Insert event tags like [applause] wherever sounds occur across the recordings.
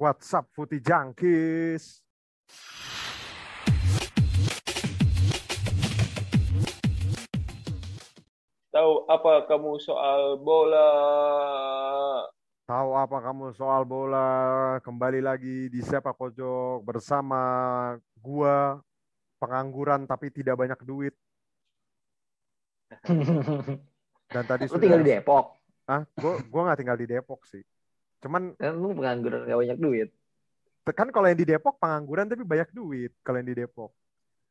What's up, Footy Junkies? Tahu apa kamu soal bola? Tahu apa kamu soal bola? Kembali lagi di Sepak Pojok bersama gua pengangguran tapi tidak banyak duit. [laughs] Dan tadi Lu tinggal di Depok. Ah, gua gua nggak tinggal di Depok sih. Cuman Kan lu pengangguran gak banyak duit. kan kalau yang di Depok pengangguran tapi banyak duit kalau yang di Depok.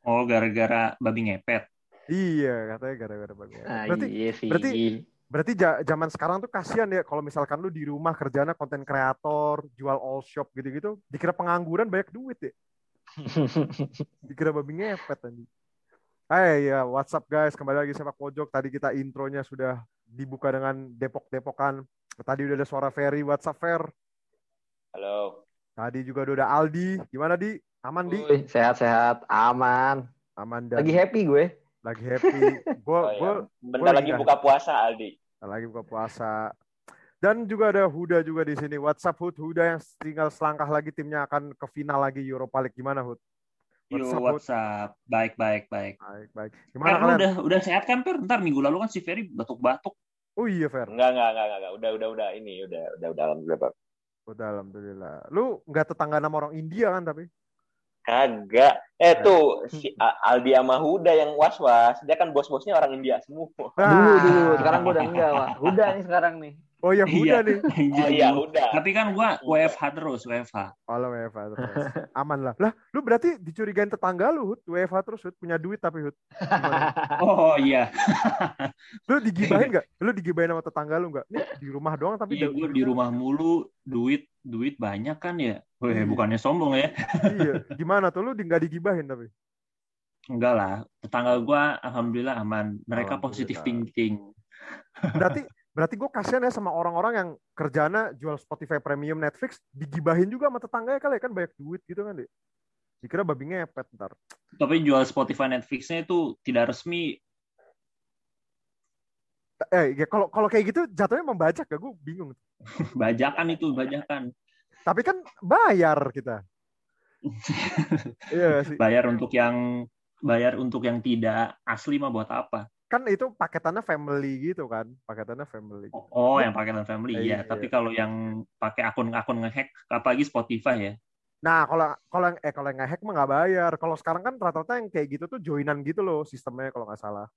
Oh, gara-gara babi ngepet. Iya, katanya gara-gara babi. Ah, Berarti iya sih. berarti- berarti zaman sekarang tuh kasihan ya kalau misalkan lu di rumah kerjanya konten kreator, jual all shop gitu-gitu, dikira pengangguran banyak duit ya. [laughs] Dikira babi ngepet tadi. Hai ya, what's up guys? Kembali lagi sepak pojok. Tadi kita intronya sudah dibuka dengan Depok-Depokan. Tadi udah ada suara Ferry, what's up Fer? Halo. Tadi juga udah ada Aldi. Gimana Di? Aman Di? Sehat-sehat, aman. Aman dan Lagi happy gue. lagi happy. [laughs] Gue Oh, gue ya. Bentar gua lagi buka puasa, Aldi. lagi buka puasa. Dan juga ada Huda juga di sini. WhatsApp Hud, Huda yang tinggal selangkah lagi timnya akan ke final lagi Europa League. Gimana Hud? Yo, What's up, Bud? WhatsApp. Baik, baik, baik. Baik, baik. Gimana lu kalian? udah udah sehat kan, Per? Ntar minggu lalu kan si Ferry batuk-batuk. Oh iya Fer. Enggak, enggak, enggak, enggak. Udah, udah, udah. Ini udah, udah, udah alhamdulillah, Pak. Udah alhamdulillah. Lu nggak tetangga sama orang India kan tapi? Kagak. Eh tuh si Aldi sama Huda yang was-was. Dia kan bos-bosnya orang India semua. Dulu, Ah. dulu. Sekarang gue udah enggak, Wak. Udah nih sekarang nih. Oh ya Huda Iya. nih. [laughs] Oh iya, Huda. Tapi kan gua WFH terus, WFH. Kalau WFH terus. Aman lah. Lah, lu berarti dicurigain tetangga lu, Hud. WFH terus, Hud. Punya duit tapi, Hud. Gimana? [laughs] Oh iya. [laughs] Lu digibahin nggak? Lu digibahin sama tetangga lu nggak? Nih, di rumah doang tapi Iya, gua di rumah mulu, duit duit banyak kan ya. Weh, Iya. bukannya sombong ya. Iya. Gimana tuh lu di- nggak digibahin tapi? Enggak lah. Tetangga gua alhamdulillah aman. Mereka Alhamdulillah. positif thinking. Berarti berarti gue kasihan ya sama orang-orang yang kerjana jual Spotify Premium Netflix digibahin juga sama tetangganya kali ya kan banyak duit gitu kan. Dikira babi ngepet ntar. Tapi jual Spotify Netflixnya itu tidak resmi. Eh, ya kalau kalau kayak gitu jatuhnya membajak gak? Gue bingung. [laughs] Bajakan itu, bajakan. Tapi kan bayar kita. [laughs] Iya sih. Bayar untuk yang bayar untuk yang tidak asli mah buat apa? Kan itu paketannya family gitu kan. Paketannya family. Oh, yang paketan family Iya. ya. Tapi kalau yang pakai akun-akun ngehack, apalagi Spotify ya. Nah, kalau kalau yang eh kalau yang nge-hack mah nggak bayar. Kalau sekarang kan rata-rata yang kayak gitu tuh joinan gitu loh sistemnya kalau nggak salah.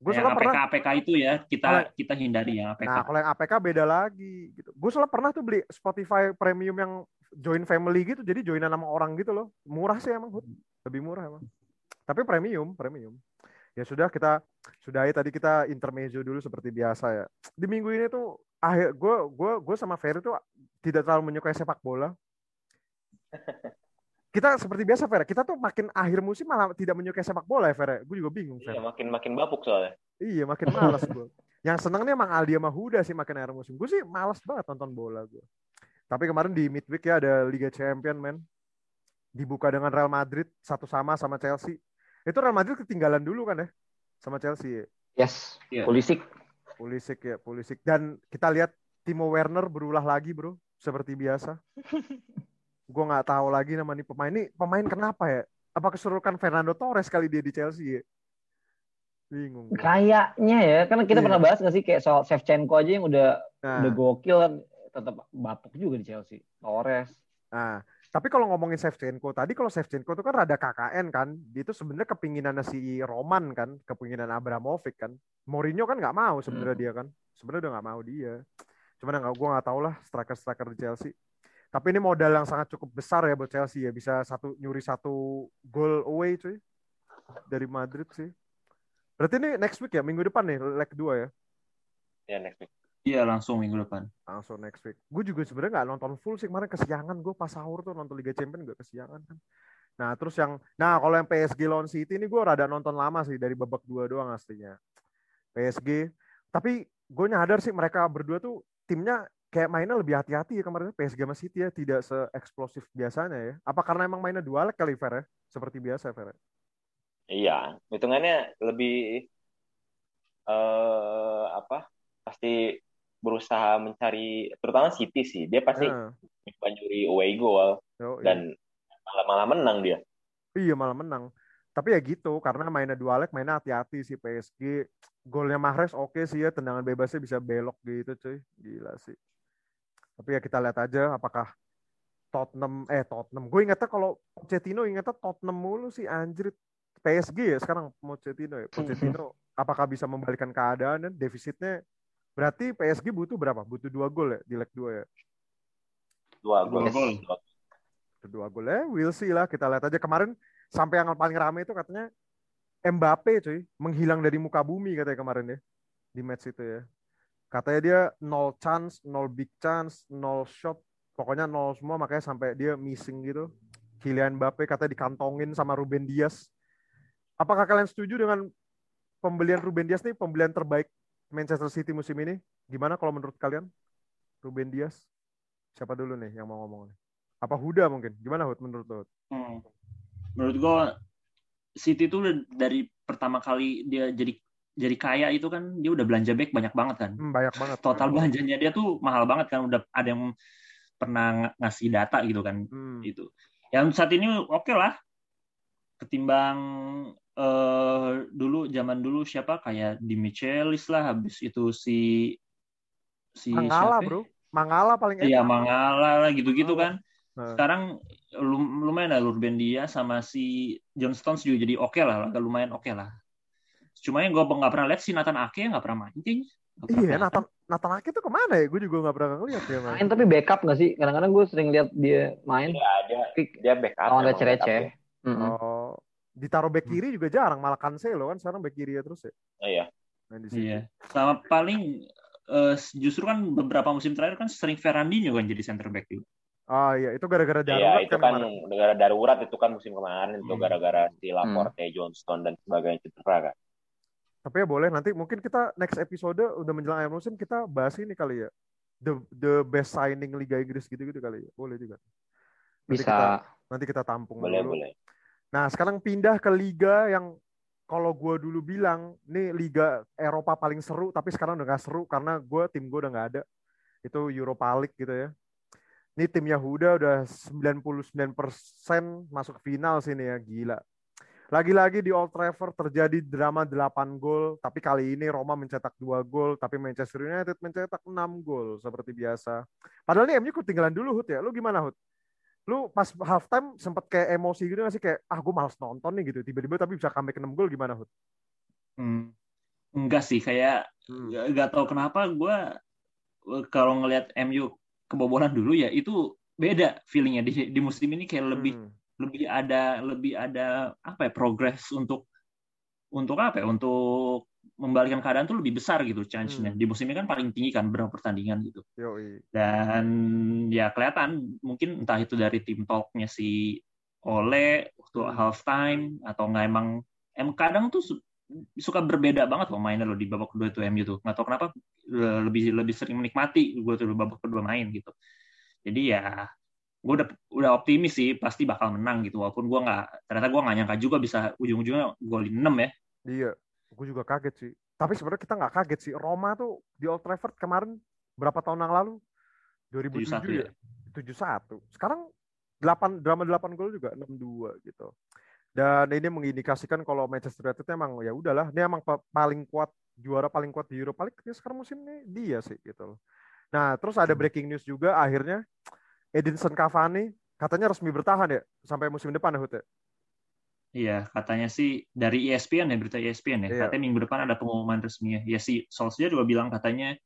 Gue APK pernah APK itu ya kita Kalau- kita hindari yang APK. Nah, kalau yang APK beda lagi gitu. Gue soalnya pernah tuh beli Spotify Premium yang join family gitu, jadi joinan sama orang gitu loh. Murah sih emang. Lebih murah emang. Tapi premium, premium. Ya sudah kita sudahi tadi kita intermezzo dulu seperti biasa ya. Di minggu ini tuh akhir gue gue gue sama Ferry tuh tidak terlalu menyukai sepak bola. [laughs] Kita seperti biasa Fer, kita tuh makin akhir musim malah tidak menyukai sepak bola ya Fer. Gue juga bingung Fer. Iya, makin makin bapuk soalnya. Iya makin malas gue. Yang seneng nih emang Aldi sama Huda sih makin akhir musim. Gue sih malas banget nonton bola gue. Tapi kemarin di midweek ya ada Liga Champion men. Dibuka dengan Real Madrid satu sama sama Chelsea. Itu Real Madrid ketinggalan dulu kan ya sama Chelsea. ya. Yes. Iya. Pulisic. Pulisic ya Pulisic. Dan kita lihat Timo Werner berulah lagi bro. Seperti biasa. [laughs] gue nggak tahu lagi nama nih pemain ini pemain kenapa ya? Apa kesurukan Fernando Torres kali dia di Chelsea ya? Bingung. Kayaknya ya. Kan kita Iya. pernah bahas gak sih kayak soal Shevchenko aja yang udah Nah. udah gokil kan. Tetap bapuk juga di Chelsea. Torres. Nah, tapi kalau ngomongin Shevchenko tadi, kalau Shevchenko itu kan rada KKN kan, dia itu sebenarnya kepinginannya si Roman kan, kepinginan Abramovich kan. Mourinho kan nggak mau sebenarnya dia kan, sebenarnya udah nggak mau dia. Cuman nggak, gue nggak tahu lah striker-striker di Chelsea. Tapi ini modal yang sangat cukup besar ya buat Chelsea ya, bisa satu nyuri satu gol away cuy dari Madrid sih. Berarti ini next week ya, minggu depan nih leg 2 ya. Ya, next week. Iya langsung minggu depan. langsung next week. Gue juga sebenarnya nggak nonton full sih kemarin kesiangan gue pas sahur tuh nonton Liga Champions gak kesiangan kan. Nah terus yang, nah kalau yang PSG lawan City ini gue rada nonton lama sih dari babak dua doang aslinya. PSG, tapi gue nyadar sih mereka berdua tuh timnya kayak mainnya lebih hati-hati ya kemarin PSG sama City ya tidak se-eksplosif biasanya ya. Apa karena emang mainnya dua leg kali Fer ya? Seperti biasa Fer. ya? Iya, hitungannya lebih eh apa? Pasti berusaha mencari terutama City sih. Dia pasti nyoba nyuri away goal yoi. dan malah malah menang dia. Iya malah menang. Tapi ya gitu, karena mainnya dua leg, mainnya hati-hati sih PSG. Golnya Mahrez oke sih ya, tendangan bebasnya bisa belok gitu cuy. Gila sih. Tapi ya kita lihat aja apakah Tottenham, eh Tottenham. Gue ingetnya kalau Pochettino ingetnya Tottenham mulu sih anjir. PSG ya sekarang Pochettino ya. Pochettino [laughs] apakah bisa membalikan keadaan dan defisitnya berarti PSG butuh berapa? Butuh dua gol ya di leg dua ya. Dua Dua gol. gol. kedua gol ya we'll see lah kita lihat aja kemarin sampai yang paling rame itu katanya Mbappe cuy menghilang dari muka bumi katanya kemarin ya di match itu ya katanya dia nol chance nol big chance nol shot pokoknya nol semua makanya sampai dia missing gitu Kylian Mbappe katanya dikantongin sama Ruben Dias apakah kalian setuju dengan pembelian Ruben Dias nih pembelian terbaik Manchester City musim ini gimana kalau menurut kalian Ruben Dias siapa dulu nih yang mau ngomong nih apa Huda mungkin gimana Hud menurut Hud? Hmm. Menurut gue City tuh dari pertama kali dia jadi jadi kaya itu kan dia udah belanja back banyak banget kan. Hmm, banyak banget. Total belanjanya dia tuh mahal banget kan udah ada yang pernah ng- ngasih data gitu kan Hmm. itu. Yang saat ini oke lah ketimbang eh dulu zaman dulu siapa kayak di Michelis lah habis itu si si Mangala siapa ya? bro. Mangala paling Iya. Mangala lah gitu-gitu kan. Nah, Sekarang lum- lumayan lah Ruben Dia sama si John Stones juga jadi oke lah, agak lumayan oke lah. Cuma yang gue nggak pernah lihat si Nathan Ake nggak pernah main kayaknya. Iya, kelihatan. Nathan Nathan Ake tuh ke mana ya? Gue juga nggak pernah ngeliat ya. Main Man. tapi backup nggak sih? Kadang-kadang gue sering lihat dia main. Dia dia dia backup. emang receh-receh. backup Mm-mm. Oh, ditaruh back kiri juga jarang. Malah Cancelo kan sekarang back kiri ya terus ya. ya. Iya. Main di sini. Iya. Sama paling eh, justru kan beberapa musim terakhir kan sering Ferrandinho kan jadi center back juga. Ah iya, itu gara-gara Iya, darurat itu kan kan negara darurat itu kan musim kemarin itu Hmm. gara-gara si Laporte, Johnston dan sebagainya cedera kan. Tapi ya boleh nanti mungkin kita next episode udah menjelang akhir musim kita bahas ini kali ya. The the best signing Liga Inggris gitu-gitu kali ya. Boleh juga. Nanti Bisa. kita nanti kita tampung Boleh, dulu. boleh. Nah, sekarang pindah ke liga yang kalau gue dulu bilang, nih liga Eropa paling seru, tapi sekarang udah gak seru karena gue tim gue udah gak ada. Itu Europa League gitu ya. Ini tim Yahuda udah 99% masuk final sini ya, gila. Lagi-lagi di Old Trafford terjadi drama 8 gol, tapi kali ini Roma mencetak 2 gol, tapi Manchester United mencetak 6 gol seperti biasa. Padahal nih MU ketinggalan dulu Hud ya. Lu gimana Hud? Lu pas halftime sempet kayak emosi gitu gak sih kayak ah gue males nonton nih gitu tiba-tiba tapi bisa comeback 6 gol gimana Hud? Hmm. Enggak sih, kayak Hmm. nggak nggak tahu kenapa gue kalau ngelihat MU kebobolan dulu ya itu beda feelingnya di di musim ini kayak lebih Hmm. lebih ada lebih ada apa ya progres untuk untuk apa ya untuk membalikan keadaan tuh lebih besar gitu chance-nya Hmm. di musim ini kan paling tinggi kan berapa pertandingan gitu Yoi. dan ya kelihatan mungkin entah itu dari tim talknya si Ole waktu Hmm. halftime atau nggak emang em kadang tuh su- suka berbeda banget loh mainnya loh di babak kedua itu MU tuh nggak tahu kenapa le- lebih lebih sering menikmati gue tuh di babak kedua main gitu jadi ya gue udah udah optimis sih pasti bakal menang gitu walaupun gue nggak ternyata gue nggak nyangka juga bisa ujung-ujungnya golin 6 ya Iya, gue juga kaget sih. Tapi sebenarnya kita nggak kaget sih. Roma tuh di Old Trafford kemarin berapa tahun yang lalu? 2007 71 ya? 71. Sekarang 8 drama 8 gol juga 6-2 gitu. Dan ini mengindikasikan kalau Manchester United emang ya udahlah, ini emang pa- paling kuat juara paling kuat di Europa League ya sekarang musim ini dia sih gitu loh. Nah, terus ada breaking news juga akhirnya Edinson Cavani katanya resmi bertahan ya sampai musim depan ya Hut ya? Iya, katanya sih dari ESPN ya, berita ESPN ya. Iya. Katanya minggu depan ada pengumuman resminya. Ya si Solskjaer juga bilang katanya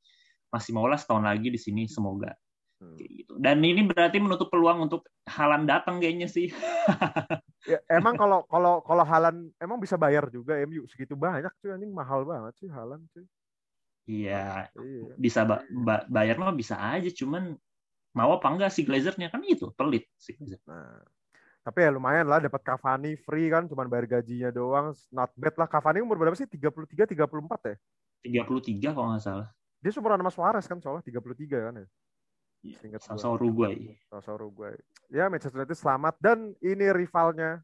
masih mau lah setahun lagi di sini, semoga. Hmm. Gitu. Dan ini berarti menutup peluang untuk Halan datang kayaknya sih. [laughs] Ya, emang kalau kalau kalau Halan emang bisa bayar juga MU segitu banyak cuy anjing mahal banget sih Halan cuy. Iya, Iya. bisa ba- ba- bayar mah bisa aja, cuman mau apa enggak si Glazernya kan itu pelit si Glazer. Nah, tapi ya lumayan lah dapat Cavani free kan cuman bayar gajinya doang not bad lah Cavani umur berapa sih 33 34 ya 33 kalau nggak salah. dia seumuran sama Suarez kan soalnya 33 kan ya gua. Sama Uruguay. Sama Uruguay ya Manchester United selamat dan ini rivalnya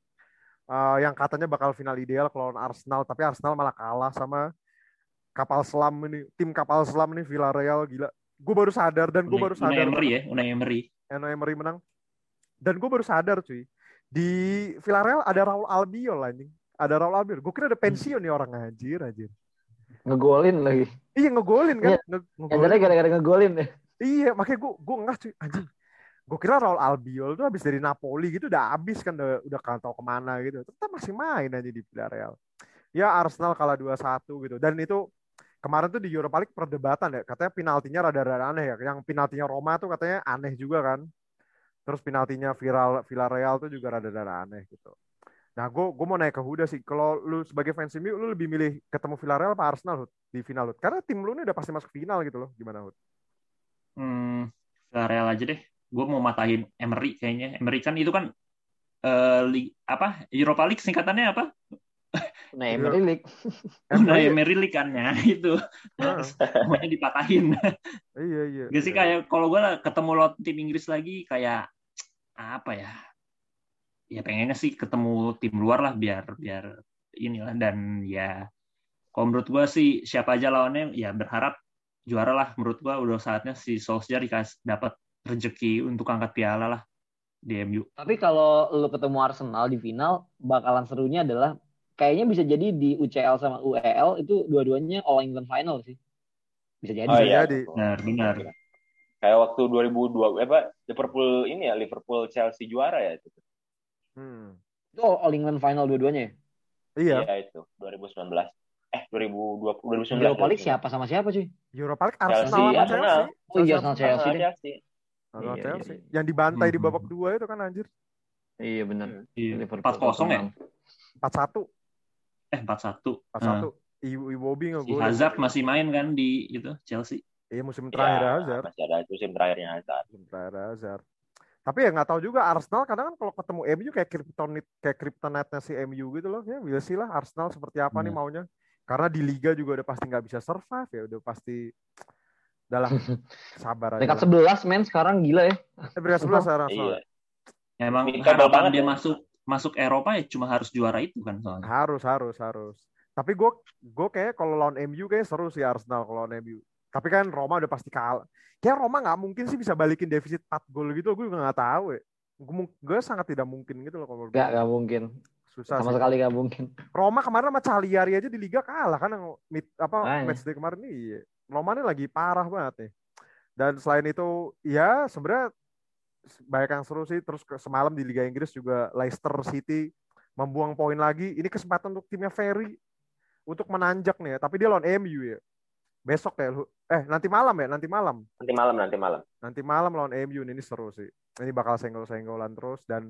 eh, yang katanya bakal final ideal kalau Arsenal tapi Arsenal malah kalah sama kapal selam ini tim kapal selam ini Villarreal gila gue baru sadar dan gue Unai, baru Unai sadar Emery ya, Unai Emery. Eno Emery menang. Dan gue baru sadar cuy. Di Villarreal ada Raul Albiol anjing. Ada Raul Albiol. Gue kira ada pensiun nih orang anjir anjir. Ngegolin lagi. Iya ngegolin kan? Iya. Nge- ngegolin. gara-gara ngegolin deh. Iya, makanya gue gue ngah cuy anjing. Gue kira Raul Albiol tuh habis dari Napoli gitu udah habis kan udah udah kan tahu ke mana gitu. Tetap masih main aja di Villarreal. Ya Arsenal kalah 2-1 gitu. Dan itu kemarin tuh di Europa League perdebatan ya. Katanya penaltinya rada-rada aneh ya. Yang penaltinya Roma tuh katanya aneh juga kan. Terus penaltinya viral Villarreal tuh juga rada-rada aneh gitu. Nah, gue gue mau naik ke Huda sih. Kalau lu sebagai fans MU, lu lebih milih ketemu Villarreal apa Arsenal Hud, di final Hud? Karena tim lu ini udah pasti masuk final gitu loh. Gimana Hud? Hmm, Villarreal aja deh. Gue mau matahin Emery kayaknya. Emery kan itu kan eh, li- apa Europa League singkatannya apa? Nah, Emery League. [laughs] Unai Emery League kan ya [laughs] itu. Semuanya dipatahin. iya iya. Gak sih kayak kalau gue ketemu lawan tim Inggris lagi kayak apa ya? Ya pengennya sih ketemu tim luar lah biar biar inilah dan ya kalau menurut gue sih siapa aja lawannya ya berharap juara lah menurut gue udah saatnya si Solskjaer dikasih dapat rezeki untuk angkat piala lah di MU. Tapi kalau lu ketemu Arsenal di final, bakalan serunya adalah kayaknya bisa jadi di UCL sama UEL itu dua-duanya All England final sih. Bisa jadi. Oh Bisa iya. jadi. Benar, benar. Kayak waktu 2002 eh, apa Liverpool ini ya Liverpool Chelsea juara ya itu. Hmm. Itu All England final dua-duanya ya. Iya, Iya itu 2019. Eh 2020 2019. Europa League siapa sama siapa cuy? Europa League Chelsea, Arsenal sama Arsenal. Chelsea. Oh iya, Sama- Arsenal Chelsea deh. Chelsea. sama Iya, Chelsea. iya, Yang dibantai di Hmm. babak dua itu kan anjir. Iya benar. Iya. Liverpool 4-0 ya? 4-1. Eh 4-1. 4-1. Ibu Iwobi Si ngegol. Hazard masih main kan di itu Chelsea. Iya musim terakhir Iya, Hazard. Masih ada musim terakhirnya Hazard. Musim terakhir Hazard. Tapi ya nggak tahu juga Arsenal kadang kan kalau ketemu MU kayak kryptonite kayak kryptonite si MU gitu loh. Ya we'll see lah Arsenal seperti apa nih Hmm. maunya. Karena di liga juga udah pasti nggak bisa survive ya, udah pasti udahlah [laughs] sabar aja. Lah. 11 men sekarang gila ya. Eh, peringkat 11 [laughs] sekarang Iya. Arsenal. Emang kabel harapan dia ya. masuk masuk Eropa ya cuma harus juara itu kan soalnya. Harus, harus, harus. Tapi gue gue kayak kalau lawan MU kayak seru sih Arsenal kalau lawan MU. Tapi kan Roma udah pasti kalah. Kayak Roma nggak mungkin sih bisa balikin defisit 4 gol gitu. Gue juga nggak tahu ya. Gue sangat tidak mungkin gitu loh kalau menurut Gak, gue. gak mungkin. susah Sama sih. sekali gak mungkin. Roma kemarin sama Cagliari aja di liga kalah kan yang mid, apa match day kemarin nih. Iya. Roma ini lagi parah banget nih. Dan selain itu ya sebenarnya banyak yang seru sih terus semalam di Liga Inggris juga Leicester City membuang poin lagi. Ini kesempatan untuk timnya Ferry untuk menanjak nih ya. Tapi dia lawan MU ya. Besok ya lu. Eh nanti malam ya, nanti malam. Nanti malam nanti malam. Nanti malam lawan MU nih, ini seru sih. Ini bakal senggol-senggolan terus dan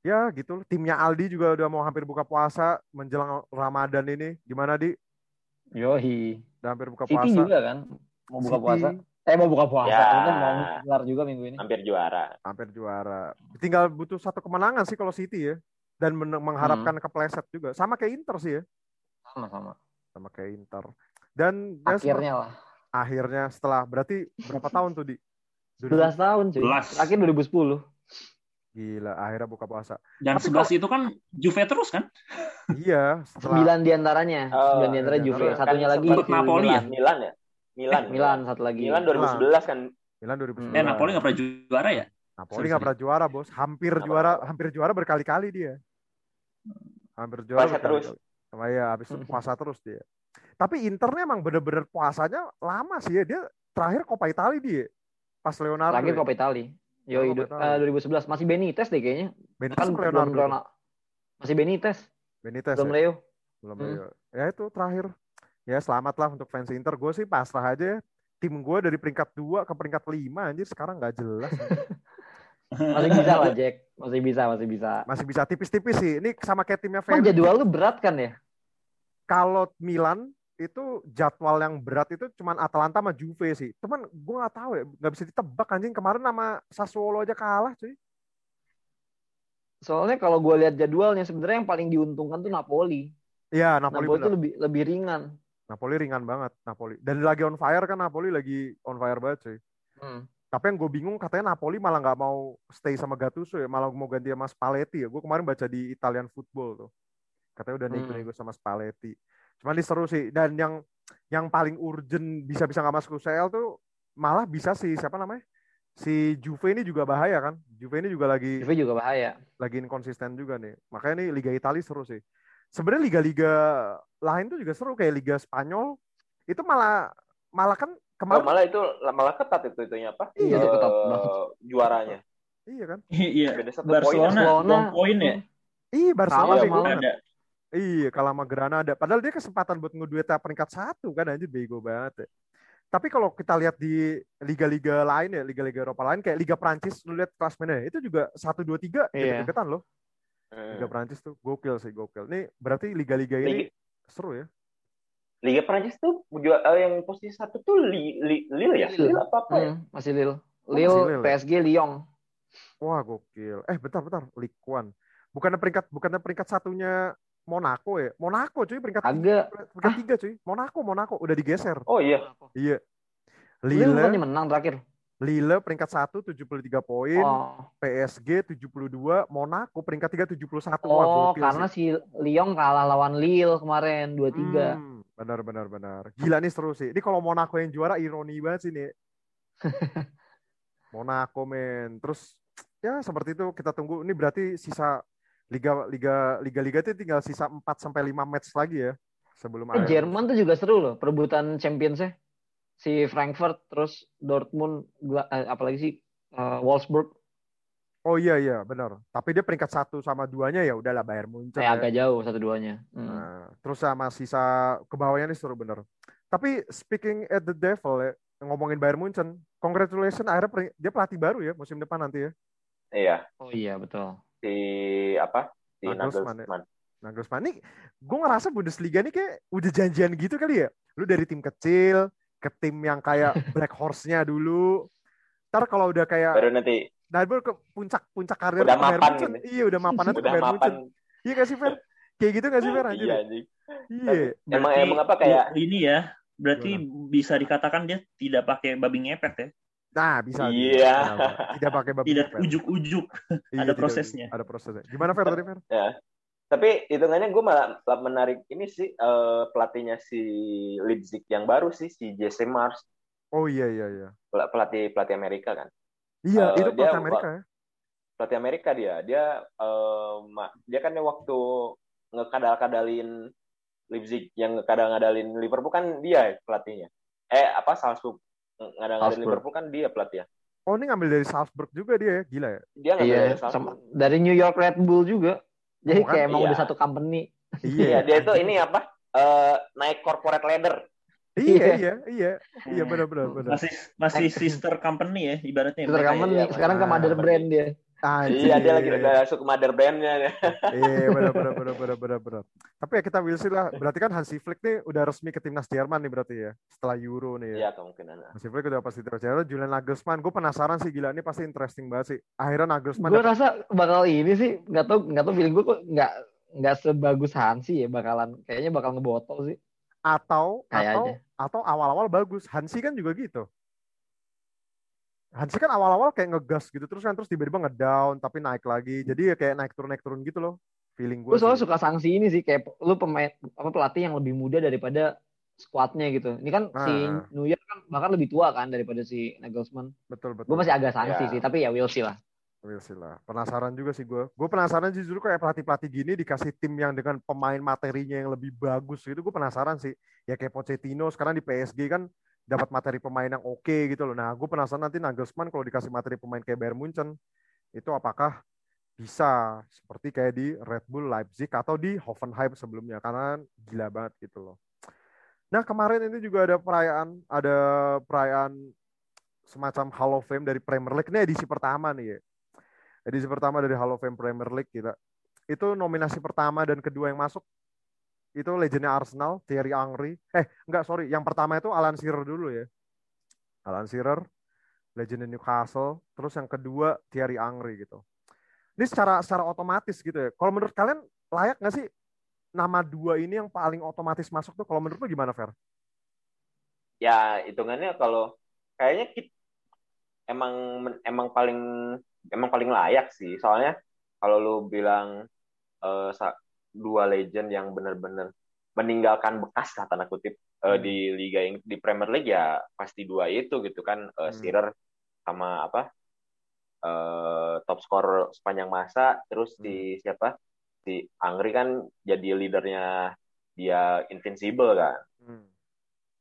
ya gitu. Timnya Aldi juga udah mau hampir buka puasa menjelang Ramadan ini. Gimana di? Yoi. Udah hampir buka City puasa. juga kan mau buka City puasa. Eh mau buka puasa. Ya. Kan mau gelar juga minggu ini. Hampir juara. hampir juara. Tinggal butuh satu kemenangan sih kalau City ya. Dan men- mengharapkan kepleset juga. Sama kayak Inter sih ya. Sama-sama. Sama kayak Inter. Dan ya, Akhirnya lah. akhirnya setelah berarti berapa tahun tuh di? 11 tahun cuy. 11. Terakhir 2010. Gila, akhirnya buka puasa. Dan Tapi 11 itu kan Juve terus kan? Iya, setelah 9 di antaranya. Oh, 9 di antara iya, Juve. kan Satunya lagi Napoli ya? Milan. Milan ya? Milan. Eh, Milan satu lagi. Milan 2011 kan. Milan 2011. Eh Napoli nggak pernah juara ya? Napoli nggak pernah juara bos, hampir Nggak juara, hampir juara berkali-kali dia. Hampir juara. Puasa terus. Sama ya, habis itu puasa terus dia. Tapi Internya emang bener-bener puasanya lama sih ya. Dia terakhir Coppa Italia dia. Pas Leonardo. Terakhir ya. Coppa Italia. Yoi, Coppa du- Italia. eh, 2011 masih Benitez deh kayaknya. Benitez Kan belum Leonardo. Leonardo. Masih Benitez, Benitez belum ya? Leo. Belum Hmm. Leo. Ya itu terakhir. Ya selamat lah untuk fans Inter. Gue sih pasrah aja ya. Tim gue dari peringkat 2 ke peringkat 5 anjir sekarang nggak jelas. [laughs] Masih bisa lah [laughs] Jack. Masih bisa, masih bisa. Masih bisa tipis-tipis sih. Ini sama kayak timnya Ferry. jadwal lu berat kan ya? kalau Milan itu jadwal yang berat itu cuman Atalanta sama Juve sih. Cuman gue nggak tahu ya, nggak bisa ditebak anjing. Kemarin sama Sassuolo aja kalah cuy. Soalnya kalau gue lihat jadwalnya sebenarnya yang paling diuntungkan tuh Napoli. Iya, Napoli, Napoli, bener. tuh lebih lebih ringan. Napoli ringan banget, Napoli. Dan lagi on fire kan Napoli lagi on fire banget cuy. Hmm. Tapi yang gue bingung katanya Napoli malah nggak mau stay sama Gattuso ya, malah mau ganti sama Spalletti ya. Gue kemarin baca di Italian Football tuh. Katanya udah Hmm. nego-nego sama Spalletti. Cuman ini seru sih. Dan yang yang paling urgent bisa-bisa nggak masuk UCL tuh malah bisa si siapa namanya? Si Juve ini juga bahaya kan? Juve ini juga lagi Juve juga bahaya. lagi inkonsisten juga nih. Makanya nih Liga Italia seru sih. Sebenarnya liga-liga lain tuh juga seru kayak Liga Spanyol. Itu malah malah kan Oh, kemarin malah itu malah ketat itu itunya apa? Iya, Eh, ketat banget. juaranya. iya kan? Iya. Barcelona, Barcelona. dua poin ya. Iya Barcelona Iya, malah. banget. Ada. Iya, kalah sama Granada. Padahal dia kesempatan buat ngedueta peringkat satu kan anjir bego banget ya. Tapi kalau kita lihat di liga-liga lain ya, liga-liga Eropa lain kayak Liga Prancis, lu lihat klasmennya itu juga 1 2 3 Iya. deket-deketan loh. Hmm. Liga Prancis tuh gokil sih, gokil. Nih berarti liga-liga ini Liga, seru ya. Liga Prancis tuh ju- eh, yang posisi satu tuh Li, Li, Lille ya? Lille. Apa apa ya? Hmm, masih Lille. Oh, Lille, masih Lille. PSG, Lyon. Wah, gokil. Eh, bentar, bentar. Ligue 1. Bukannya peringkat bukannya peringkat satunya Monaco ya? Monaco cuy peringkat Agak. peringkat tiga cuy. Monaco, Monaco udah digeser. Oh iya. Iya. Lille Lille, menang terakhir. Lille peringkat 1 73 poin, Oh, PSG 72, Monaco peringkat 3 71. Wah, oh gokil karena sih. si Lyon kalah lawan Lille kemarin 2-3. Hmm, benar benar benar. Gila nih seru sih. Ini kalau Monaco yang juara ironi banget sih nih. [laughs] Monaco men. Terus ya seperti itu kita tunggu. Ini berarti sisa liga liga liga liga itu tinggal sisa 4 sampai 5 match lagi ya sebelum Eh. Jerman tuh juga seru loh perebutan Champions-nya. Si Frankfurt terus Dortmund Gla- eh, apalagi sih eh, Wolfsburg Oh iya iya benar. Tapi dia peringkat satu sama duanya ya udahlah Bayern Munchen. kayak ya. agak jauh satu duanya. Hmm. Nah, terus sama sisa ke bawahnya nih seru bener. Tapi speaking at the devil ya, ngomongin Bayern Munchen, congratulations akhirnya dia pelatih baru ya musim depan nanti ya. Iya. Oh iya betul. Si apa? Si Nagelsmann ya. Nagelsmann. Nagelsmann nih, gue ngerasa Bundesliga nih kayak udah janjian gitu kali ya. Lu dari tim kecil ke tim yang kayak [laughs] Black Horse-nya dulu. Ntar kalau udah kayak Baru nanti nah baru ke puncak-puncak karir Udah mapan Munchen. gitu. Iya udah mapan aja ke udah mapan. Munchen. Iya gak sih Fer? Kayak gitu gak sih Fer anjir? Iya. Iya. Emang emang apa kayak ini ya? Berarti bisa dikatakan dia tidak pakai babi ngepet ya? Nah bisa. Iya. Tidak pakai babi Tidak ujuk-ujuk. Iya, ada tidak- prosesnya. Ada prosesnya. Gimana Fer tadi Fer? tapi hitungannya gue malah menarik ini sih eh, pelatihnya si Leipzig yang baru sih si Jesse Mars Oh iya iya iya. pel- pelatih pelatih Amerika kan Iya, Eh, itu dia pelatih Amerika ya. pelatih Amerika dia dia eh, ma- dia kan waktu ngekadal-kadalin Leipzig yang ngekadal-kadalin Liverpool kan dia pelatihnya eh apa Salzburg ngekadal-kadalin Salzburg. Liverpool kan dia pelatih Oh ini ngambil dari Salzburg juga dia ya, gila ya. dia ngambil Iya, dari Salzburg sama, dari New York Red Bull juga. Jadi Oh, kan? kayak emang Iya. udah satu company. iya dia itu ini apa eh, naik corporate ladder Iya Iya. iya iya iya benar benar benar. Masih masih sister company ya ibaratnya. Sister ya. company. iya, Sekarang ke mother brand dia. Anjir. iya dia lagi masuk ke mother brandnya Iya benar benar benar benar benar benar. Tapi ya kita will see lah. Berarti kan Hansi Flick nih udah resmi ke timnas Jerman nih berarti ya. Setelah Euro nih ya. Iya kemungkinan. Hansi Flick udah pasti timnas Jerman. Julian Nagelsmann, gue penasaran sih gila ini pasti interesting banget sih. Akhirnya Nagelsmann Gue rasa bakal ini sih nggak tau nggak tau feeling gue kok nggak nggak sebagus Hansi ya bakalan kayaknya bakal ngebotol sih atau atau kayaknya. atau awal-awal bagus. Hansi kan juga gitu. Hansi kan awal-awal kayak ngegas gitu terus kan terus tiba-tiba ngedown tapi naik lagi. Jadi ya kayak naik turun naik turun gitu loh. Feeling gue. Gue soalnya suka sanksi ini sih kayak lu pemain apa pelatih yang lebih muda daripada squadnya gitu. Ini kan si Ah. New York kan bahkan lebih tua kan daripada si Nagelsmann. betul betul. Gue masih agak sanksi Ya. sih tapi ya we'll see lah. We'll see lah. Penasaran juga sih gue. Gue penasaran sih justru kayak pelatih-pelatih gini dikasih tim yang dengan pemain materinya yang lebih bagus gitu. Gue penasaran sih. Ya kayak Pochettino sekarang di PSG kan dapat materi pemain yang oke gitu loh. Nah, gue penasaran nanti Nagelsmann kalau dikasih materi pemain kayak Bayern Munchen itu apakah bisa seperti kayak di Red Bull Leipzig atau di Hoffenheim sebelumnya karena gila banget gitu loh. Nah, kemarin ini juga ada perayaan ada perayaan semacam Hall of Fame dari Premier League. Ini edisi pertama nih ya edisi pertama dari Hall of Fame Premier League kita. Itu nominasi pertama dan kedua yang masuk itu legendnya Arsenal, Thierry Henry. Eh, enggak, sorry. Yang pertama itu Alan Shearer dulu ya. Alan Shearer, legendnya Newcastle. Terus yang kedua Thierry Henry gitu. Ini secara secara otomatis gitu ya. Kalau menurut kalian layak nggak sih nama dua ini yang paling otomatis masuk tuh? Kalau menurut lu gimana, Fer? Ya hitungannya kalau kayaknya kita, emang emang paling emang paling layak sih. Soalnya kalau lu bilang sa- dua legend yang benar-benar meninggalkan bekas lah tanda kutip eh, Hmm. di liga Ing- di Premier League ya pasti dua itu gitu kan eh, Hmm. Shearer sama apa eh, top skor sepanjang masa terus si siapa si Angri kan jadi leadernya dia invincible kan Hmm.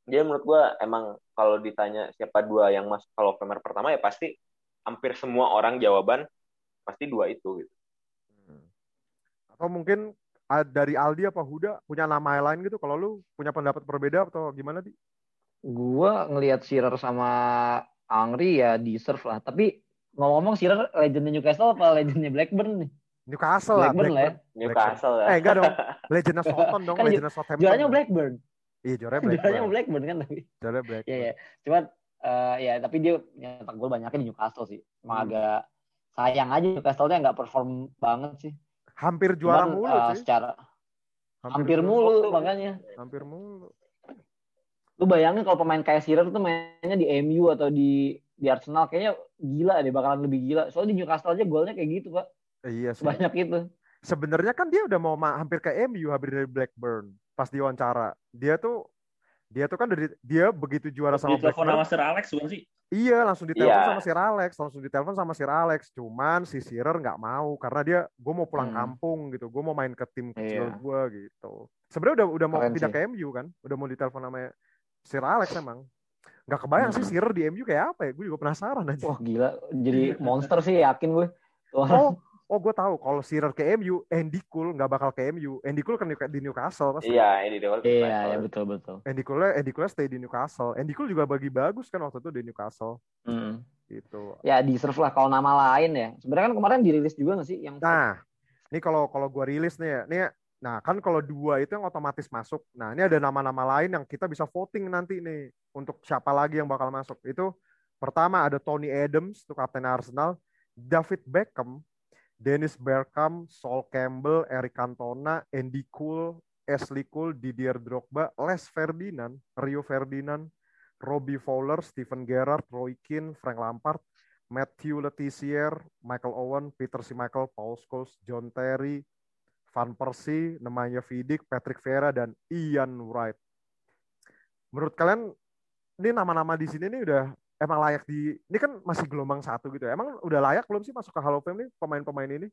dia menurut gua emang kalau ditanya siapa dua yang masuk of Famer pertama ya pasti hampir semua orang jawaban pasti dua itu gitu. Hmm. Atau mungkin dari Aldi apa Huda punya nama lain gitu? Kalau lu punya pendapat berbeda atau gimana di? Gua ngelihat Shearer sama Angri ya deserve lah. Tapi ngomong-ngomong Shearer legendnya Newcastle apa legendnya Blackburn nih? Newcastle lah. Blackburn lah ya. Newcastle ya. Eh enggak dong. [laughs] Legendnya Southampton dong. Kan Legendnya Southampton. Juaranya Blackburn. Iya juaranya [laughs] Juaranya Blackburn. Blackburn kan tapi. Juaranya Blackburn. Iya ya. Cuman eh, ya tapi dia nyetak gol banyaknya di Newcastle sih. Emang Hmm. agak sayang aja Newcastle-nya nggak perform banget sih. Hampir juara Cuman, mulu eh, sih. secara hampir juara. mulu mulu. makanya. Hampir mulu. Lu bayangin kalau pemain kayak Shearer tuh mainnya di MU atau di di Arsenal kayaknya gila deh bakalan lebih gila. Soalnya di Newcastle aja golnya kayak gitu, Pak. Eh, iya sih. Banyak itu. Sebenarnya kan dia udah mau ma- hampir ke MU hampir dari Blackburn pas diwawancara. Dia tuh dia tuh kan dari dia begitu juara sama Di telepon Blackburn. sama Sir Alex bukan sih? Iya, langsung ditelepon Iya. sama Sir Alex, langsung ditelepon sama Sir Alex. Cuman si Shearer nggak mau karena dia gue mau pulang Hmm. kampung gitu, gue mau main ke tim kecil Iya. gue gitu. Sebenarnya udah udah mau Keren pindah sih. ke MU kan, udah mau ditelepon sama Sir Alex emang. Nggak kebayang sih Hmm. Shearer di MU kayak apa ya? Gue juga penasaran aja. Wah gila, jadi monster sih yakin gue. Tuh. Oh, oh gue tahu kalau Shearer ke MU, Andy Cole nggak bakal ke MU. Andy Cole kan di di Newcastle pasti. Iya, ini dia. Iya, ya betul betul. Andy Cole Andy Cole stay di Newcastle. Andy Cole juga bagi bagus kan waktu itu di Newcastle Hmm. gitu. Ya deserve lah kalau nama lain ya. Sebenarnya kan kemarin dirilis juga nggak sih yang Nah, ini kalau kalau gua rilis nih ya, nih ya, nah kan kalau dua itu yang otomatis masuk. Nah, ini ada nama-nama lain yang kita bisa voting nanti nih untuk siapa lagi yang bakal masuk. Itu pertama ada Tony Adams untuk kapten Arsenal, David Beckham, Dennis Bergkamp, Sol Campbell, Eric Cantona, Andy Cole, Ashley Cole, Didier Drogba, Les Ferdinand, Rio Ferdinand, Robbie Fowler, Steven Gerrard, Roy Keane, Frank Lampard, Matthew Letizier, Michael Owen, Peter Schmeichel, Paul Scholes, John Terry, Van Persie, Nemanja Vidic, Patrick Vieira, dan Ian Wright. Menurut kalian, ini nama-nama di sini nih udah emang layak di, ini kan masih gelombang satu gitu ya. Emang udah layak belum sih masuk ke Hall of Fame nih pemain-pemain ini?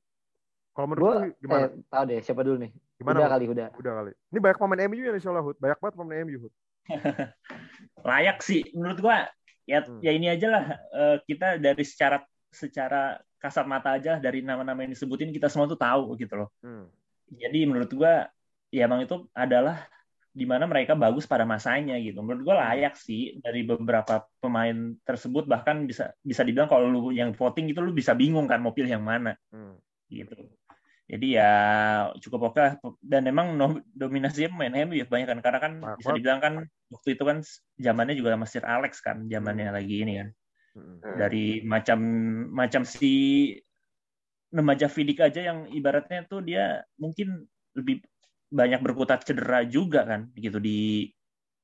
Kalau menurut gue lu gimana? eh, tahu deh siapa dulu nih. Gimana? udah kali udah. Udah kali. Ini banyak pemain MU ya insya Allah, Hud. Banyak banget pemain MU, Hud. [laughs] Layak sih menurut gua. Ya Hmm. ya ini aja lah eh, kita dari secara secara kasat mata aja dari nama-nama yang disebutin kita semua tuh tahu gitu loh. Hmm. Jadi menurut gua ya emang itu adalah di mana mereka bagus pada masanya gitu. Menurut gua layak sih dari beberapa pemain tersebut bahkan bisa bisa dibilang kalau lu yang voting itu lu bisa bingung kan mau pilih yang mana Hmm. gitu. Jadi ya cukup oke lah. dan memang nom- dominasinya pemain MU ya banyak kan karena kan Banyak bisa dibilang kan waktu itu kan zamannya juga sama Sir Alex kan zamannya lagi ini kan Hmm. dari macam macam si Nemaja Vidic aja yang ibaratnya tuh dia mungkin lebih banyak berkutat cedera juga kan gitu di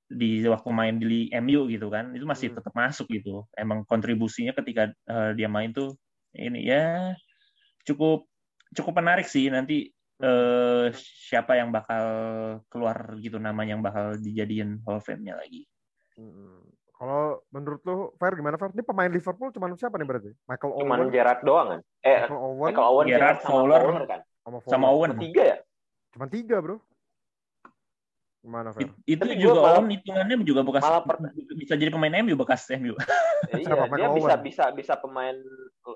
di waktu main di MU gitu kan itu masih Hmm. tetap masuk gitu emang kontribusinya ketika eh, dia main tuh ini ya cukup cukup menarik sih nanti eh, siapa yang bakal keluar gitu namanya yang bakal dijadiin Hall of Fame-nya lagi Hmm. Kalau menurut lu, Fer gimana Fer? Ini pemain Liverpool cuman siapa nih berarti? Michael Cuman Owen, Gerrard doang kan? Eh, Michael Owen, Michael Owen, Gerrard, Gerrard sama Fowler. Fowler kan? sama, sama Fowler. Owen Tiga ya? Cuman tiga bro. Gimana Fer? It- itu Tapi juga malah- Owen hitungannya juga bekas malah per- bisa jadi pemain MU bekas MU iya, [laughs] dia Michael bisa Owen? bisa bisa pemain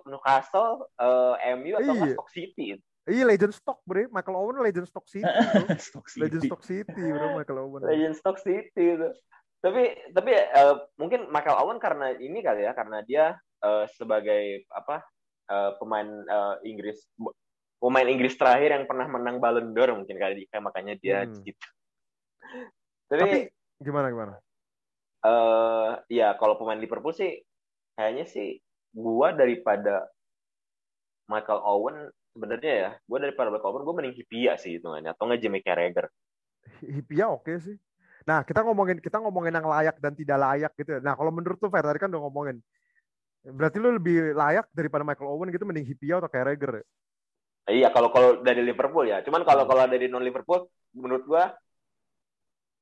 Newcastle, eh, MU atau Iya. Stoke City. Iya legend stock bro. Michael Owen legend stock City bro. Stoke legend City. stock City bro Michael Owen. Legend Stoke City itu. Tapi tapi eh, mungkin Michael Owen karena ini kali ya, karena dia eh, sebagai apa eh, pemain eh, Inggris pemain Inggris terakhir yang pernah menang Ballon d'Or mungkin kali kayak makanya dia Hmm. gitu. Tapi Tapi, gimana gimana? eh ya kalau pemain Liverpool sih kayaknya sih gua daripada Michael Owen sebenarnya ya, gua daripada Michael Owen gua mending Hipia sih hitungannya atau nggak Jamie Carragher. Hipia oke sih. Nah kita ngomongin kita ngomongin yang layak dan tidak layak gitu. Nah kalau menurut tuh Fer tadi kan udah ngomongin. Berarti lu lebih layak daripada Michael Owen gitu mending Hipia atau Carragher? Iya kalau kalau dari Liverpool ya. Cuman kalau kalau dari non Liverpool menurut gua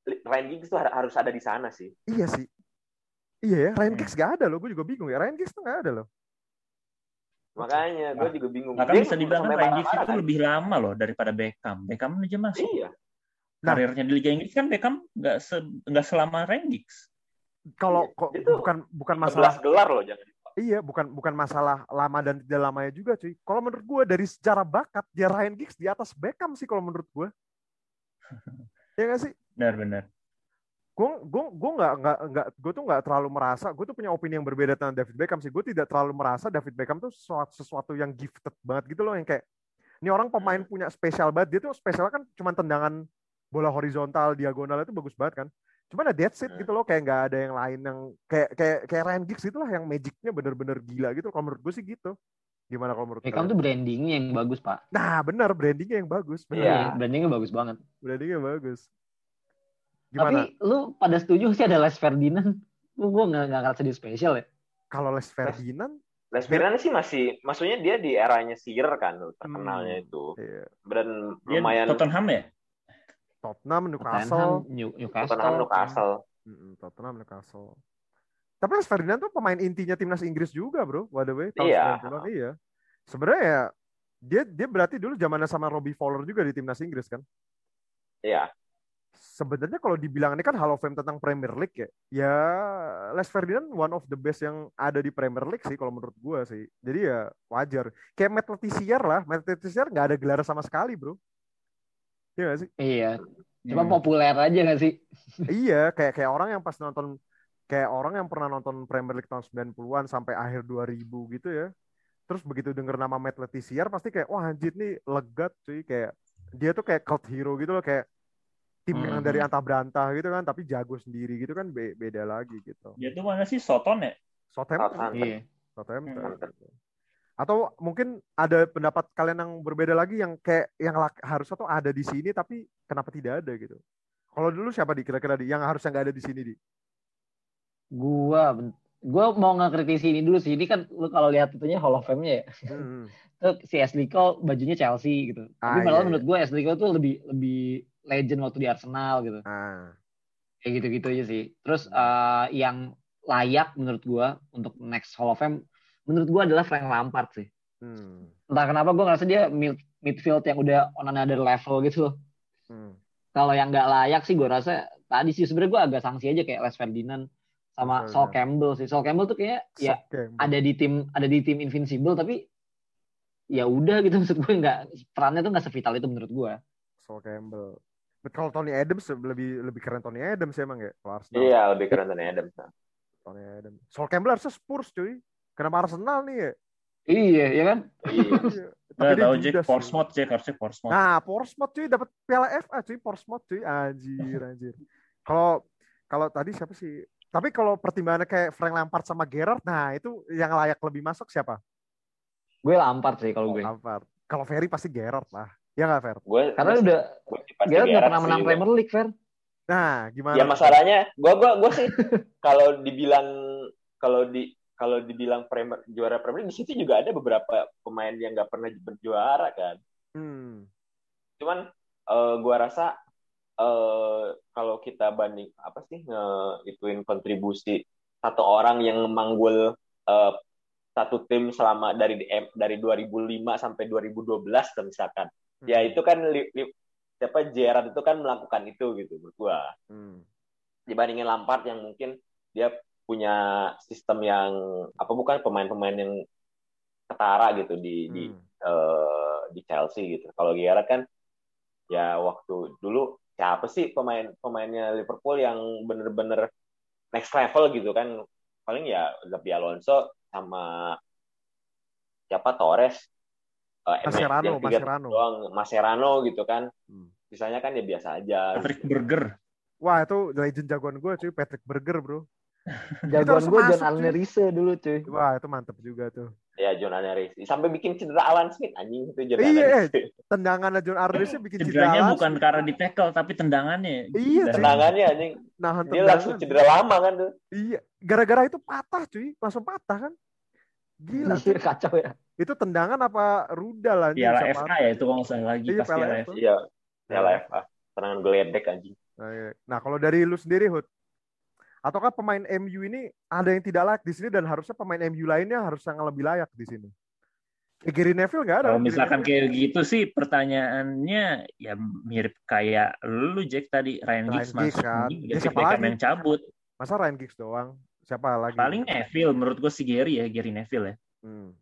Ryan Giggs tuh har- harus ada di sana sih. Iya sih. Iya ya, Ryan Hmm. Giggs gak ada loh. Gue juga bingung ya. Ryan Giggs tuh gak ada loh. Makanya gue Nah, juga bingung. Bahkan Dia bisa dibilang kan Ryan Giggs itu kan? lebih lama loh daripada Beckham. Beckham aja masuk. Iya. Nah. Karirnya di Liga Inggris kan Beckham nggak se nggak selama Ryan Giggs. Kalau Iya, kok itu bukan bukan 11 masalah gelar loh jangan. Iya bukan bukan masalah lama dan tidak lamanya juga cuy. Kalau menurut gue dari secara bakat dia Ryan Giggs di atas Beckham sih kalau menurut gue. [laughs] ya nggak sih? Benar-benar. gue gue gue nggak nggak nggak gue tuh nggak terlalu merasa gue tuh punya opini yang berbeda tentang David Beckham sih gue tidak terlalu merasa David Beckham tuh sesuatu, sesuatu yang gifted banget gitu loh yang kayak ini orang pemain punya spesial banget dia tuh spesial kan cuma tendangan bola horizontal diagonal itu bagus banget kan cuman ada that's it gitu loh kayak nggak ada yang lain yang kayak kayak kayak Ryan Giggs itulah yang magicnya bener-bener gila gitu kalau menurut gue sih gitu gimana kalau menurut Beckham kalian? tuh brandingnya yang bagus pak. nah benar brandingnya yang bagus benar Iya. Brandingnya bagus banget. brandingnya bagus Tapi gimana lu pada setuju sih ada Les Ferdinand? Gue gue nggak nggak ngerasa dia spesial ya. kalau Les Ferdinand Les Ferdinand sih masih, maksudnya dia di eranya Sear kan terkenalnya Hmm. itu. iya. Dan Dia lumayan Tottenham ya? Tottenham Tottenham, Newcastle New- Newcastle. Tottenham Newcastle. Mm-mm, Tottenham Newcastle. Tapi Les Ferdinand tuh pemain intinya timnas Inggris juga, Bro. By the way, tahun Iya. 90-an. Iya. Sebenarnya ya dia dia berarti dulu zamannya sama Robbie Fowler juga di timnas Inggris kan. Iya. Sebenarnya kalau dibilang ini kan Hall of Fame tentang Premier League ya. Ya Les Ferdinand one of the best yang ada di Premier League sih kalau menurut gua sih. Jadi ya wajar. Kayak Matt Letizia lah. Matt Letizia nggak ada gelar sama sekali, Bro. Iya gak sih? Iya. Cuma Hmm. populer aja gak sih? [laughs] iya, kayak kayak orang yang pas nonton kayak orang yang pernah nonton Premier League tahun 90-an sampai akhir 2000 gitu ya. Terus begitu denger nama Matt Letizia pasti kayak wah anjir nih legat cuy kayak dia tuh kayak cult hero gitu loh kayak tim yang Mhm. dari antah berantah gitu kan tapi jago sendiri gitu kan be- beda lagi gitu. Dia tuh mana sih Soton ya? Southampton, Southampton. Iya. Southampton. Atau mungkin ada pendapat kalian yang berbeda lagi yang kayak yang harusnya tuh ada di sini tapi kenapa tidak ada gitu. Kalau dulu siapa di kira-kira di yang harusnya nggak ada di sini di? Gua gua mau ngekritisi ini dulu sih. Ini kan lu kalau lihat itunya Hall of Fame-nya ya. Hmm. [laughs] Tuh si Ashley Cole bajunya Chelsea gitu. Tapi Ah, malah iya, menurut gue Ashley Cole tuh lebih lebih legend waktu di Arsenal gitu. Ah. Kayak gitu-gitu aja sih. Terus eh, yang layak menurut gua untuk next Hall of Fame menurut gua adalah Frank Lampard sih. Hmm. Entah kenapa gua ngerasa dia mid- midfield yang udah on another level gitu loh. Hmm. Kalau yang nggak layak sih gua rasa tadi sih sebenarnya gua agak sanksi aja kayak Les Ferdinand sama Les Sol Ferdinand. Campbell sih. Sol Campbell tuh kayak ya Oke. ada di tim ada di tim Invincible tapi ya udah gitu [laughs] maksud gue nggak perannya tuh nggak sevital itu menurut gue. Sol Campbell. But kalau Tony Adams lebih lebih keren Tony Adams emang ya kalau Arsenal. Iya, lebih keren Tony Adams. Tony Adams. Sol Campbell harusnya Spurs cuy. Kenapa Arsenal nih ya? Iya, ya kan? Iya. [laughs] Iya. Dia tahu Jack. Portsmouth Jack harusnya Portsmouth. Nah, Portsmouth cuy dapat Piala FA cuy, Portsmouth cuy. Anjir, anjir. Kalau kalau tadi siapa sih? Tapi kalau pertimbangannya kayak Frank Lampard sama Gerrard, nah itu yang layak lebih masuk siapa? Gue Lampard sih kalau gue. Lampard. Kalau Ferry pasti Gerrard lah. Ya nggak Fer? Gue Karena udah gue pasti Gerrard nggak Gerrard pernah menang Premier League, Fer. Nah, gimana? Ya masalahnya, gue gua gua sih [laughs] kalau dibilang kalau di kalau dibilang Premier, juara Premier League di situ juga ada beberapa pemain yang nggak pernah berjuara kan. Hmm. Cuman eh, gua rasa eh, kalau kita banding apa sih nge ituin kontribusi satu orang yang memanggul eh, satu tim selama dari dari 2005 sampai 2012 kan misalkan. Ya itu kan li, li, siapa Gerrard itu kan melakukan itu gitu menurut gua. Hmm. Dibandingin Lampard yang mungkin dia punya sistem yang apa bukan pemain-pemain yang ketara gitu di di Hmm. eh, di Chelsea gitu. Kalau Gerrard kan ya waktu dulu siapa sih pemain pemainnya Liverpool yang bener-bener next level gitu kan paling ya Xabi Alonso sama siapa Torres eh, Mascherano, Mascherano. doang Mascherano gitu kan Hmm. sisanya kan ya biasa aja Patrick Burger. Wah, itu legend jagoan gue cuy, Patrick Berger, Bro. [laughs] Jagoan gue John. Alnerise dulu, cuy. Wah, itu mantep juga tuh. ya John Anaris sampai bikin cedera Alan Smith anjing itu John Iya, Anaris [laughs] Tendangannya John Arnes bikin cedera Cederanya langsung. bukan karena di tackle tapi tendangannya. Iya, tendangannya anjing Nahan dia langsung tendangan. cedera lama kan tuh Iya, gara-gara itu patah cuy, langsung patah kan. Gila, cuy. [laughs] Kacau ya. itu tendangan apa rudal anjing Piala FA patah. ya itu kalau salah lagi Iya, pas Piala Piala FA. FA. iya Piala FA tendangan geledek anjing Nah, iya. Nah, kalau dari lu sendiri, Hud, ataukah pemain MU ini ada yang tidak layak di sini dan harusnya pemain MU lainnya harus yang lebih layak di sini? Kayak Gary Neville nggak ada. Kalau kan? Misalkan kayak gitu sih pertanyaannya ya mirip kayak lu Jack tadi Ryan Giggs masuk kan. Ya, David siapa lagi? yang cabut. Masa Ryan Giggs doang? Siapa lagi? Paling Neville menurut gue si Gary ya, Gary Neville ya. Hmm.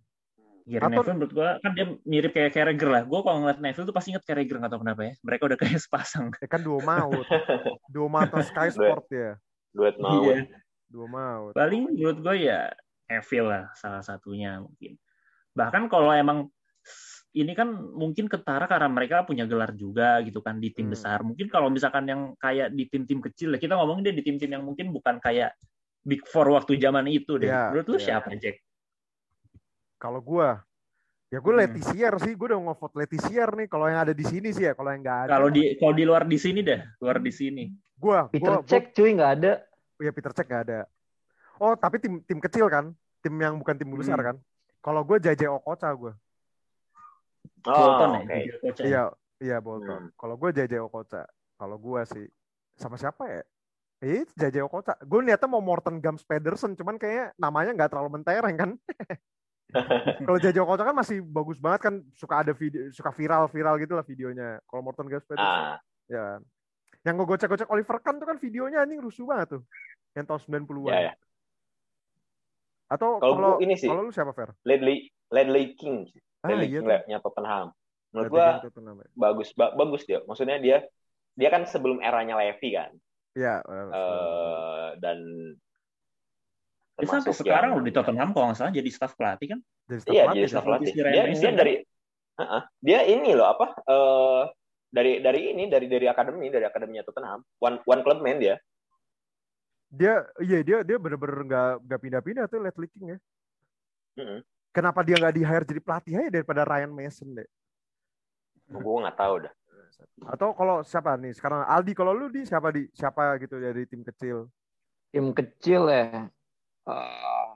Gary Atau- Neville menurut gue kan dia mirip kayak Carragher lah. Gue kalau ngeliat Neville tuh pasti inget Carragher nggak tahu kenapa ya. Mereka udah kayak sepasang. Ya kan duo maut. [laughs] duo maut Sky Sport ya. Duet mau. Iya. Duo maut. Paling menurut gue ya Neville lah salah satunya mungkin. Bahkan kalau emang ini kan mungkin ketara karena mereka punya gelar juga gitu kan di tim Hmm. besar. Mungkin kalau misalkan yang kayak di tim-tim kecil ya kita ngomongin dia di tim-tim yang mungkin bukan kayak Big Four waktu zaman itu deh. Iya, Menurut lu iya. siapa Jack? Kalau gua ya gue Hmm. Letisier sih, gue udah ngevote Letisier nih. Kalau yang ada di sini sih ya, kalau yang nggak ada. Kalau di kalau di luar di sini deh, luar di sini. gua, Peter gua, gua, Cech cuy nggak ada. ya Peter Cech nggak ada. Oh, tapi tim tim kecil kan, tim yang bukan tim besar Hmm. kan. Kalau gue JJ Okocha gue. Oh, Bolton ya, coach ya. Iya, iya Bolton. Hmm. Kalau gue JJ Okocha. Kalau gue sih sama siapa ya? Eh, JJ Okocha. Gue niatnya mau Morten Gams Pedersen, cuman kayaknya namanya nggak terlalu mentereng kan. [laughs] [laughs] Kalau JJ Okocha kan masih bagus banget kan, suka ada video, suka viral-viral gitu lah videonya. Kalau Morten Gams Pedersen, Ah, ya. Yang gue gocek-gocek Oliver Kahn tuh kan videonya anjing rusuh banget tuh. Yang tahun 90-an. ya ya. Atau Kalau ini sih, kalau lu siapa Fer? Ledley Ledley King. Ah, Ledley iya King nya Tottenham. Menurut gua namanya. bagus ba- bagus dia. Maksudnya dia dia kan sebelum eranya Levy kan. Iya. Eh dan Dia sampai sekarang loh di Tottenham kalau nggak salah jadi staff pelatih kan. jadi staff Iya, pelatih jadi staff pelatih. Dia, Mason dia kan? dari Heeh. dia ini loh apa? eh dari dari ini dari dari akademi dari akademinya Tottenham. One one club man dia. Dia iya dia dia bener-bener nggak nggak pindah-pindah tuh Led King ya. Mm-mm. Kenapa dia nggak di hire jadi pelatih aja daripada Ryan Mason deh? Gue nggak tahu dah. Atau kalau siapa nih sekarang Aldi kalau lu di siapa di siapa gitu dari tim kecil? Tim kecil ya. Eh,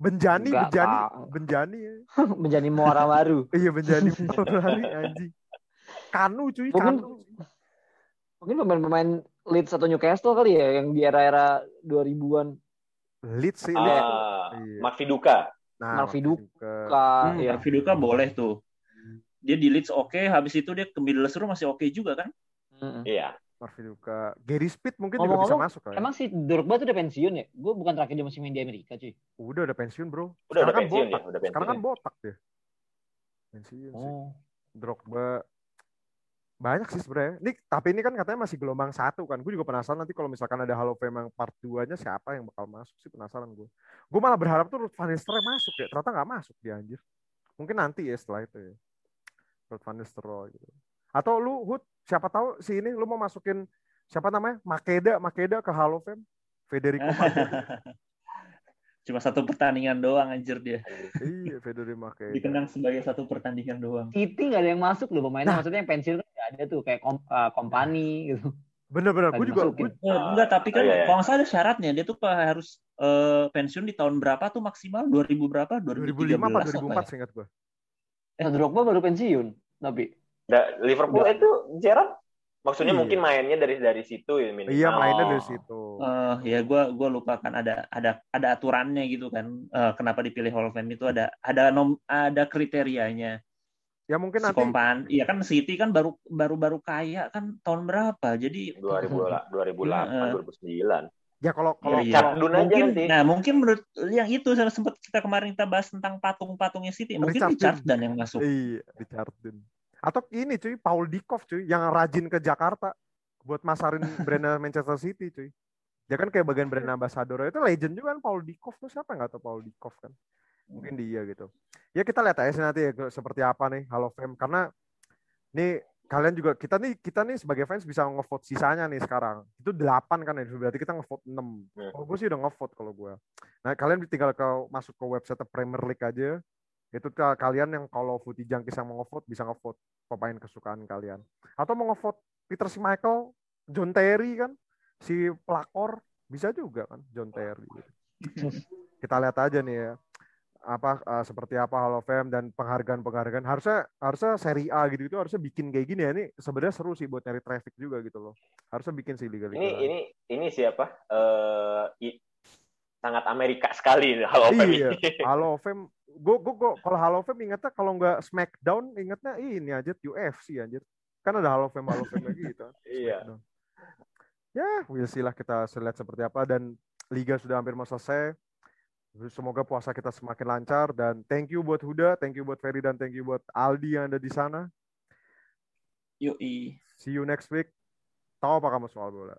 Benjani, Nggak Benjani, tahu. [laughs] Benjani ya. menjadi muara baru. [laughs] Iya Benjani Maulani anjing. Kanu cuy, Mungkin Kanu. mungkin pemain-pemain Leeds atau Newcastle kali ya yang di era-era 2000-an. Leeds sih, Leeds. Ah, Iya. Mark Viduka. Nah, Mark Viduka. Ka, Hmm, ya. Mark Viduka boleh tuh. Dia di Leeds oke, habis itu dia ke Middlesbrough masih oke juga kan? Mm-mm. Iya. Mark Viduka. Gary Speed mungkin juga bisa masuk kan. Emang si Drogba tuh udah pensiun ya? Gue bukan terakhir dia masih main di Amerika cuy. Udah udah pensiun, Bro. Udah Sekarang udah kan pensiun botak. ya, udah pensiun. Sekarang kan ya. botak dia. Pensiun sih. Oh. Drogba banyak sih sebenarnya. Ini tapi ini kan katanya masih gelombang satu kan. Gue juga penasaran nanti kalau misalkan ada Hall of Fame yang part 2-nya siapa yang bakal masuk sih penasaran gue. Gue malah berharap tuh Ruth Van Nistelrooy masuk ya. Ternyata nggak masuk dia anjir. Mungkin nanti ya setelah itu ya. Ruth Van Nistelrooy gitu. Atau lu Hud, siapa tahu si ini lu mau masukin siapa namanya? Makeda, Makeda ke Hall of Fame. Federico Makeda. [laughs] Cuma satu pertandingan doang anjir dia. iya, Federico Makeda. Dikenang sebagai satu pertandingan doang. City nggak ada yang masuk loh pemainnya. Nah. Maksudnya yang pensiun kan nggak ada tuh kayak kom, uh, company gitu. Bener-bener, gue juga gue Eh, enggak, tapi kan Oh, iya, iya. kalau nggak salah ada syaratnya. Dia tuh harus eh, pensiun di tahun berapa tuh maksimal? 2000 berapa? 2005 apa 2013 2004 apa ya? seingat gue. Eh, Drogba baru pensiun. Tapi Da- Liverpool Udah. itu Gerrard maksudnya Iya. mungkin mainnya dari dari situ ya minimal. Iya, mainnya dari situ. Eh, ya gue gua lupa kan ada ada ada aturannya gitu kan Eh, kenapa dipilih Hall of Fame itu ada ada nom ada kriterianya Ya mungkin si nanti kompan iya kan City kan baru baru baru kaya kan tahun berapa jadi 2000 lah, 2008, Iya, eh. 2009. ya kalau kalau Iya, iya. Cat Dun aja mungkin nanti. nah mungkin menurut yang itu sempat kita kemarin kita bahas tentang patung-patungnya City mungkin Richard Richard dan yang masuk Iya, Richardson. Atau ini cuy, Paul Dikov cuy, yang rajin ke Jakarta buat masarin [laughs] brand Manchester City cuy. Dia kan kayak bagian brand ambassador itu legend juga kan Paul Dikov tuh siapa nggak tahu Paul Dikov kan. Mungkin dia gitu. Ya kita lihat aja nanti ya seperti apa nih Hall of Fame karena nih kalian juga kita nih kita nih sebagai fans bisa ngevote sisanya nih sekarang. Itu 8 kan ya, berarti kita ngevote 6. Hmm. Kalau gue sih udah ngevote kalau gue. Nah, kalian tinggal ke masuk ke website Premier League aja. Itu ka- kalian yang kalau Footy Junkies yang mau ngevote bisa ngevote pemain kesukaan kalian. Atau mau ngevote Peter Schmeichel, John Terry kan, si pelakor bisa juga kan John Terry. gitu. [laughs] Kita lihat aja nih ya. apa uh, seperti apa Hall of Fame dan penghargaan-penghargaan harusnya harusnya seri A gitu itu harusnya bikin kayak gini ya ini sebenarnya seru sih buat nyari traffic juga gitu loh harusnya bikin sih liga-liga ini ini ini siapa uh, i, sangat Amerika sekali Hall of Fame iya, Hall of Fame gue gue kalau Hall of Fame ingetnya kalau nggak Smackdown ingetnya ini aja UFC anjir kan ada Hall of Fame Hall of Fame lagi gitu [laughs] iya ya we'll see lah kita lihat seperti apa dan liga sudah hampir mau selesai Semoga puasa kita semakin lancar dan thank you buat Huda, thank you buat Ferry dan thank you buat Aldi yang ada di sana. Yoi. See you next week. Tahu apa kamu soal bola?